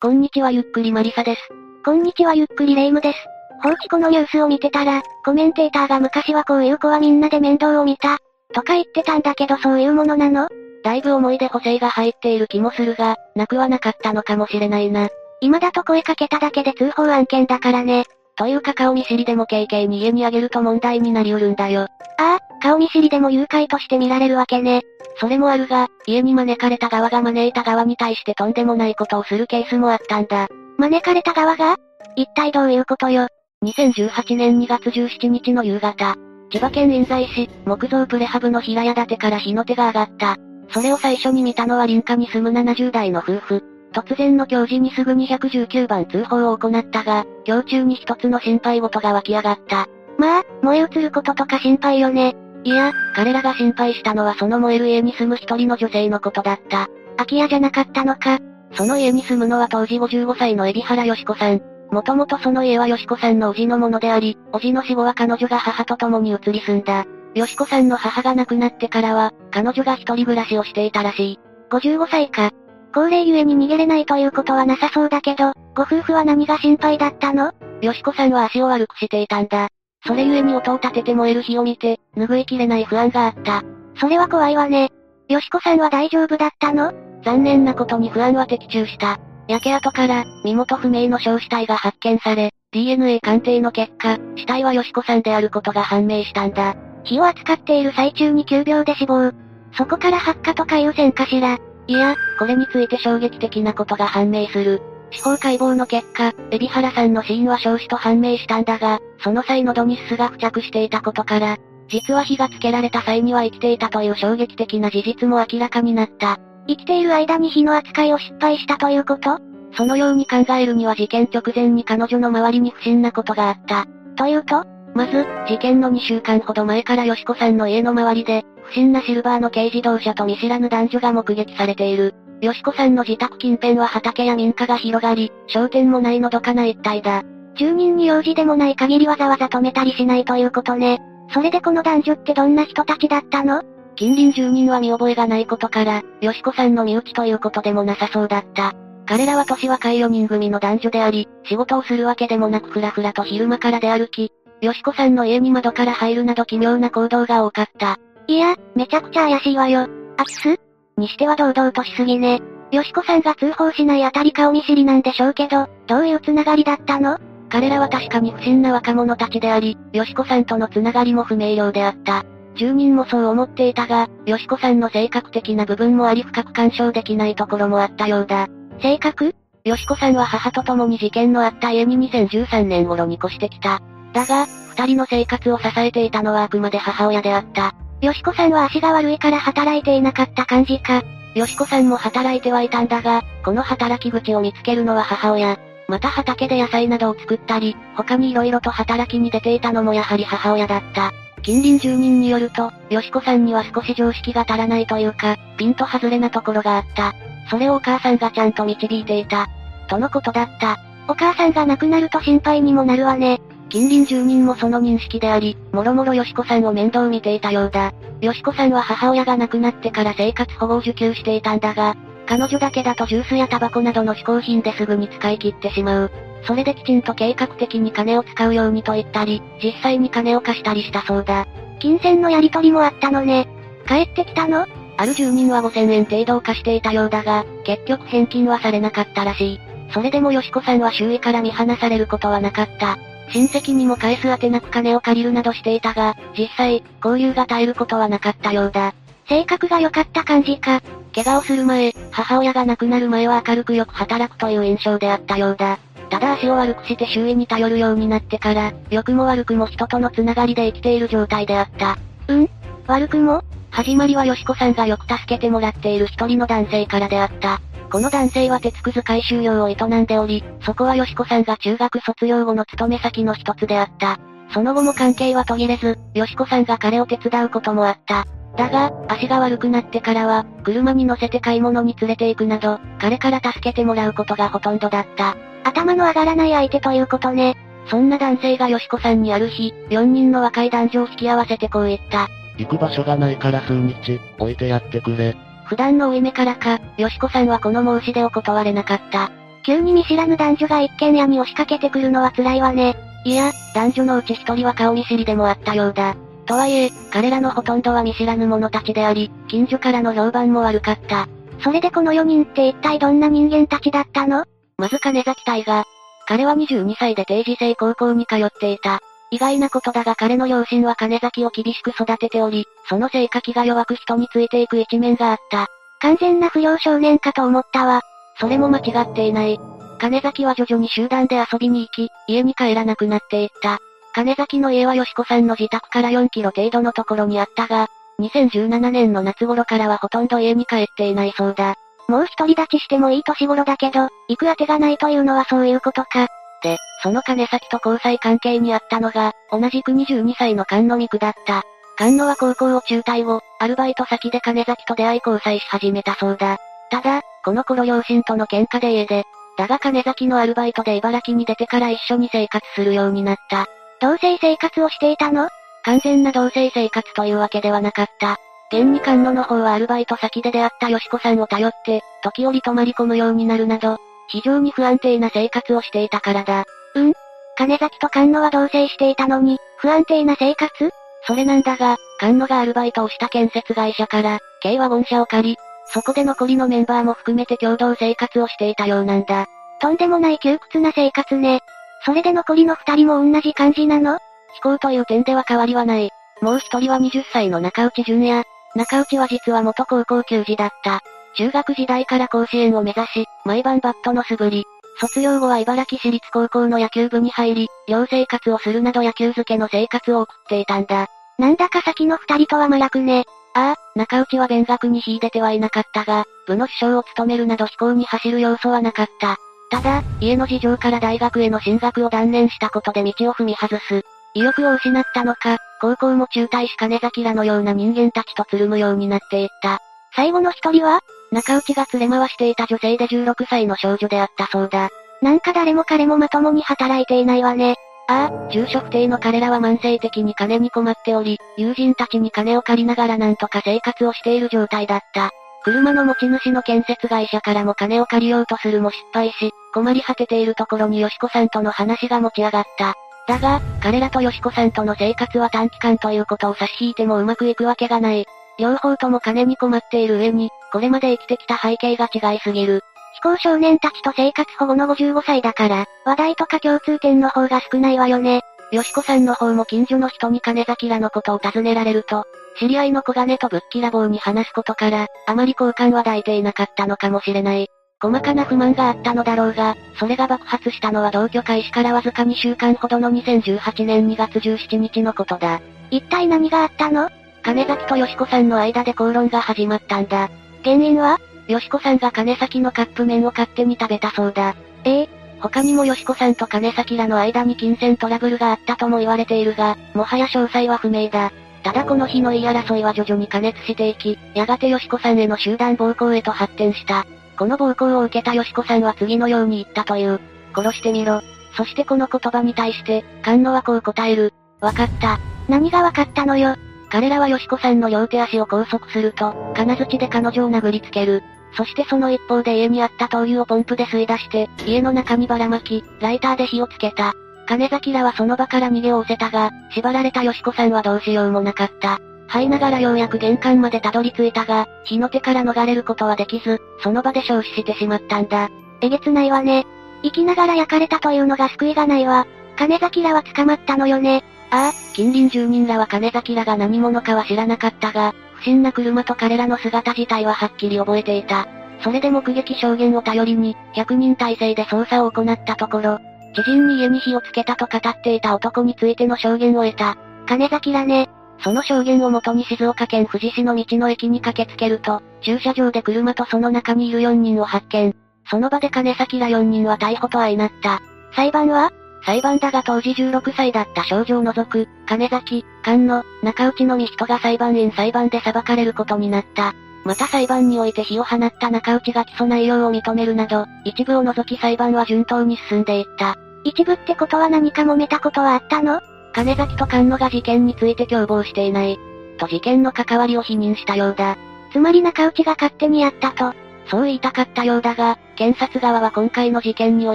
こんにちはゆっくりマリサです。こんにちはゆっくりレイムです。放置子のニュースを見てたら、コメンテーターが昔はこういう子はみんなで面倒を見た。とか言ってたんだけどそういうものなの？だいぶ思い出補正が入っている気もするが、なくはなかったのかもしれないな。今だと声かけただけで通報案件だからね。というか顔見知りでも経験に家にあげると問題になりうるんだよ。ああ、顔見知りでも誘拐として見られるわけね。それもあるが、家に招かれた側が招いた側に対してとんでもないことをするケースもあったんだ。招かれた側が？一体どういうことよ？2018年2月17日の夕方、千葉県印西市、木造プレハブの平屋建てから火の手が上がった。それを最初に見たのは林家に住む70代の夫婦。突然の教示にすぐに119番通報を行ったが、今日中に一つの心配事が湧き上がった。まあ、燃え移ることとか心配よね。いや、彼らが心配したのはその燃える家に住む一人の女性のことだった。空き家じゃなかったのか。その家に住むのは当時55歳の海老原よし子さん。もともとその家はよし子さんの叔父のものであり、叔父の死後は彼女が母と共に移り住んだ。よし子さんの母が亡くなってからは、彼女が一人暮らしをしていたらしい。55歳か。高齢ゆえに逃げれないということはなさそうだけど、ご夫婦は何が心配だったの？よしこさんは足を悪くしていたんだ。それゆえに音を立てて燃える火を見て、拭いきれない不安があった。それは怖いわね。よしこさんは大丈夫だったの？残念なことに不安は的中した。焼け跡から、身元不明の焼死体が発見され、DNA 鑑定の結果、死体はよしこさんであることが判明したんだ。火を扱っている最中に急病で死亡。そこから発火とかいう線かしら。いや、これについて衝撃的なことが判明する。司法解剖の結果、海老原さんの死因は焼死と判明したんだが、その際喉にすすが付着していたことから、実は火がつけられた際には生きていたという衝撃的な事実も明らかになった。生きている間に火の扱いを失敗したということ？そのように考えるには事件直前に彼女の周りに不審なことがあった。というとまず、事件の2週間ほど前からよしこさんの家の周りで、不審なシルバーの軽自動車と見知らぬ男女が目撃されている。よしこさんの自宅近辺は畑や民家が広がり、商店もないのどかな一帯だ。住人に用事でもない限りわざわざ止めたりしないということね。それでこの男女ってどんな人たちだったの？近隣住人は見覚えがないことから、よしこさんの身内ということでもなさそうだった。彼らは年若い4人組の男女であり、仕事をするわけでもなくふらふらと昼間から出歩き、よしこさんの家に窓から入るなど奇妙な行動が多かった。いや、めちゃくちゃ怪しいわよ。空き巣にしては堂々としすぎね。よしこさんが通報しないあたり顔見知りなんでしょうけど、どういうつながりだったの？彼らは確かに不審な若者たちであり、よしこさんとのつながりも不明瞭であった。住人もそう思っていたが、よしこさんの性格的な部分もあり深く干渉できないところもあったようだ。性格？よしこさんは母と共に事件のあった家に2013年頃に越してきた。だが、二人の生活を支えていたのはあくまで母親であった。よしこさんは足が悪いから働いていなかった感じか。よしこさんも働いてはいたんだが、この働き口を見つけるのは母親。また畑で野菜などを作ったり、他に色々と働きに出ていたのもやはり母親だった。近隣住人によると、よしこさんには少し常識が足らないというか、ピンと外れなところがあった。それをお母さんがちゃんと導いていた。とのことだった。お母さんが亡くなると心配にもなるわね。近隣住人もその認識であり、もろもろよしこさんを面倒見ていたようだ。よしこさんは母親が亡くなってから生活保護を受給していたんだが、彼女だけだとジュースやタバコなどの嗜好品ですぐに使い切ってしまう。それできちんと計画的に金を使うようにと言ったり、実際に金を貸したりしたそうだ。金銭のやり取りもあったのね。帰ってきたの？ある住人は5000円程度を貸していたようだが、結局返金はされなかったらしい。それでもよしこさんは周囲から見放されることはなかった。親戚にも返す当てなく金を借りるなどしていたが、実際、交流が絶えることはなかったようだ。性格が良かった感じか。怪我をする前、母親が亡くなる前は明るくよく働くという印象であったようだ。ただ足を悪くして周囲に頼るようになってから、良くも悪くも人とのつながりで生きている状態であった。うん？悪くも？始まりはよしこさんがよく助けてもらっている一人の男性からであった。この男性は鉄くず回収業を営んでおり、そこはよしこさんが中学卒業後の勤め先の一つであった。その後も関係は途切れず、よしこさんが彼を手伝うこともあった。だが、足が悪くなってからは、車に乗せて買い物に連れて行くなど、彼から助けてもらうことがほとんどだった。頭の上がらない相手ということね。そんな男性がよしこさんにある日、4人の若い男女を引き合わせてこう言った。行く場所がないから数日、置いてやってくれ。普段の負い目からか、よしこさんはこの申し出を断れなかった。急に見知らぬ男女が一軒家に押しかけてくるのは辛いわね。いや、男女のうち一人は顔見知りでもあったようだ。とはいえ、彼らのほとんどは見知らぬ者たちであり、近所からの評判も悪かった。それでこの4人って一体どんな人間たちだったの？まず金崎大河。彼は22歳で定時制高校に通っていた。意外なことだが彼の両親は金崎を厳しく育てており、その性格が弱く人についていく一面があった。完全な不良少年かと思ったわ。それも間違っていない。金崎は徐々に集団で遊びに行き、家に帰らなくなっていった。金崎の家は吉子さんの自宅から4キロ程度のところにあったが、2017年の夏頃からはほとんど家に帰っていないそうだ。もう一人立ちしてもいい年頃だけど、行く当てがないというのはそういうことか。で、その金崎と交際関係にあったのが、同じく22歳の菅野美久だった。菅野は高校を中退後、アルバイト先で金崎と出会い交際し始めたそうだ。ただ、この頃両親との喧嘩で家で、だが金崎のアルバイトで茨城に出てから一緒に生活するようになった。同棲生活をしていたの？完全な同棲生活というわけではなかった。現に菅野の方はアルバイト先で出会った吉子さんを頼って、時折泊まり込むようになるなど、非常に不安定な生活をしていたからだ。うん？金崎と菅野は同棲していたのに、不安定な生活？それなんだが、菅野がアルバイトをした建設会社から、軽ワゴン車を借り、そこで残りのメンバーも含めて共同生活をしていたようなんだ。とんでもない窮屈な生活ね。それで残りの二人も同じ感じなの？飛行という点では変わりはない。もう一人は20歳の中内淳也。中内は実は元高校球児だった。中学時代から甲子園を目指し、毎晩バットの素振り。卒業後は茨城市立高校の野球部に入り、寮生活をするなど野球漬けの生活を送っていたんだ。なんだか先の二人とは真逆ね。ああ、中内は勉学に秀でてはいなかったが、部の首相を務めるなど飛行に走る要素はなかった。ただ、家の事情から大学への進学を断念したことで道を踏み外す。意欲を失ったのか、高校も中退し金崎らのような人間たちとつるむようになっていった。最後の一人は中内が連れ回していた女性で16歳の少女であったそうだ。なんか誰も彼もまともに働いていないわね。ああ、住所不定の彼らは慢性的に金に困っており、友人たちに金を借りながらなんとか生活をしている状態だった。車の持ち主の建設会社からも金を借りようとするも失敗し、困り果てているところによしこさんとの話が持ち上がった。だが、彼らとよしこさんとの生活は短期間ということを差し引いてもうまくいくわけがない。両方とも金に困っている上に、これまで生きてきた背景が違いすぎる。非行少年たちと生活保護の55歳だから、話題とか共通点の方が少ないわよね。よしこさんの方も近所の人に金崎らのことを尋ねられると、知り合いの小金とぶっきらぼうに話すことから、あまり好感は抱いていなかったのかもしれない。細かな不満があったのだろうが、それが爆発したのは同居開始からわずか2週間ほどの2018年2月17日のことだ。一体何があったの？金崎とよしこさんの間で口論が始まったんだ。原因は？よしこさんが金崎のカップ麺を勝手に食べたそうだ。ええ？他にもよしこさんと金崎らの間に金銭トラブルがあったとも言われているが、もはや詳細は不明だ。ただこの日の言い争いは徐々に加熱していき、やがてよしこさんへの集団暴行へと発展した。この暴行を受けたよしこさんは次のように言ったという。殺してみろ。そしてこの言葉に対して、菅野はこう答える。わかった。何がわかったのよ。彼らはよしこさんの両手足を拘束すると、金槌で彼女を殴りつける。そしてその一方で家にあった灯油をポンプで吸い出して、家の中にばらまき、ライターで火をつけた。金崎らはその場から逃げを失せたが、縛られたよしこさんはどうしようもなかった。這いながらようやく玄関までたどり着いたが、火の手から逃れることはできず、その場で焼死してしまったんだ。えげつないわね。生きながら焼かれたというのが救いがないわ。金崎らは捕まったのよね。ああ、近隣住人らは金崎らが何者かは知らなかったが、不審な車と彼らの姿自体ははっきり覚えていた。それで目撃証言を頼りに、100人体制で捜査を行ったところ、知人に家に火をつけたと語っていた男についての証言を得た。金崎らね。その証言をもとに静岡県富士市の道の駅に駆けつけると、駐車場で車とその中にいる4人を発見。その場で金崎ら4人は逮捕と相なった。裁判は？裁判だが当時16歳だった少女を除く、金崎、菅野、中内のみ人が裁判員裁判で裁かれることになった。また裁判において火を放った中内が起訴内容を認めるなど、一部を除き裁判は順当に進んでいった。一部ってことは何か揉めたことはあったの？金崎と菅野が事件について共謀していない。と事件の関わりを否認したようだ。つまり中内が勝手にやったと。そう言いたかったようだが、検察側は今回の事件にお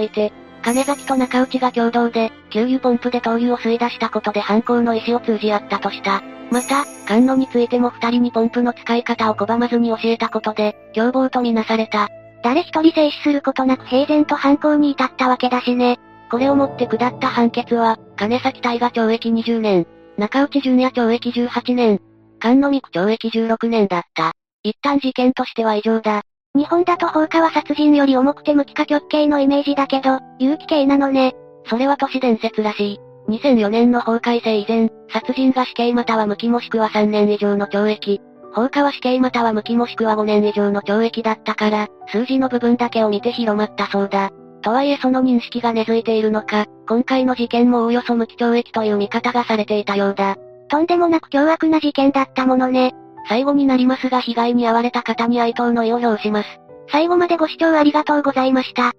いて、金崎と中内が共同で、給油ポンプで灯油を吸い出したことで犯行の意思を通じ合ったとした。また、菅野についても二人にポンプの使い方を拒まずに教えたことで、共謀とみなされた。誰一人静止することなく平然と犯行に至ったわけだしね。これをもって下った判決は、金崎大が懲役20年、中内淳也懲役18年、菅野美久懲役16年だった。一旦事件としては異常だ。日本だと放火は殺人より重くて無期か極刑のイメージだけど、有期刑なのね。それは都市伝説らしい。2004年の法改正以前、殺人が死刑または無期もしくは3年以上の懲役。放火は死刑または無期もしくは5年以上の懲役だったから、数字の部分だけを見て広まったそうだ。とはいえその認識が根付いているのか、今回の事件もおおよそ無期懲役という見方がされていたようだ。とんでもなく凶悪な事件だったものね。最後になりますが被害に遭われた方に哀悼の意を表します。最後までご視聴ありがとうございました。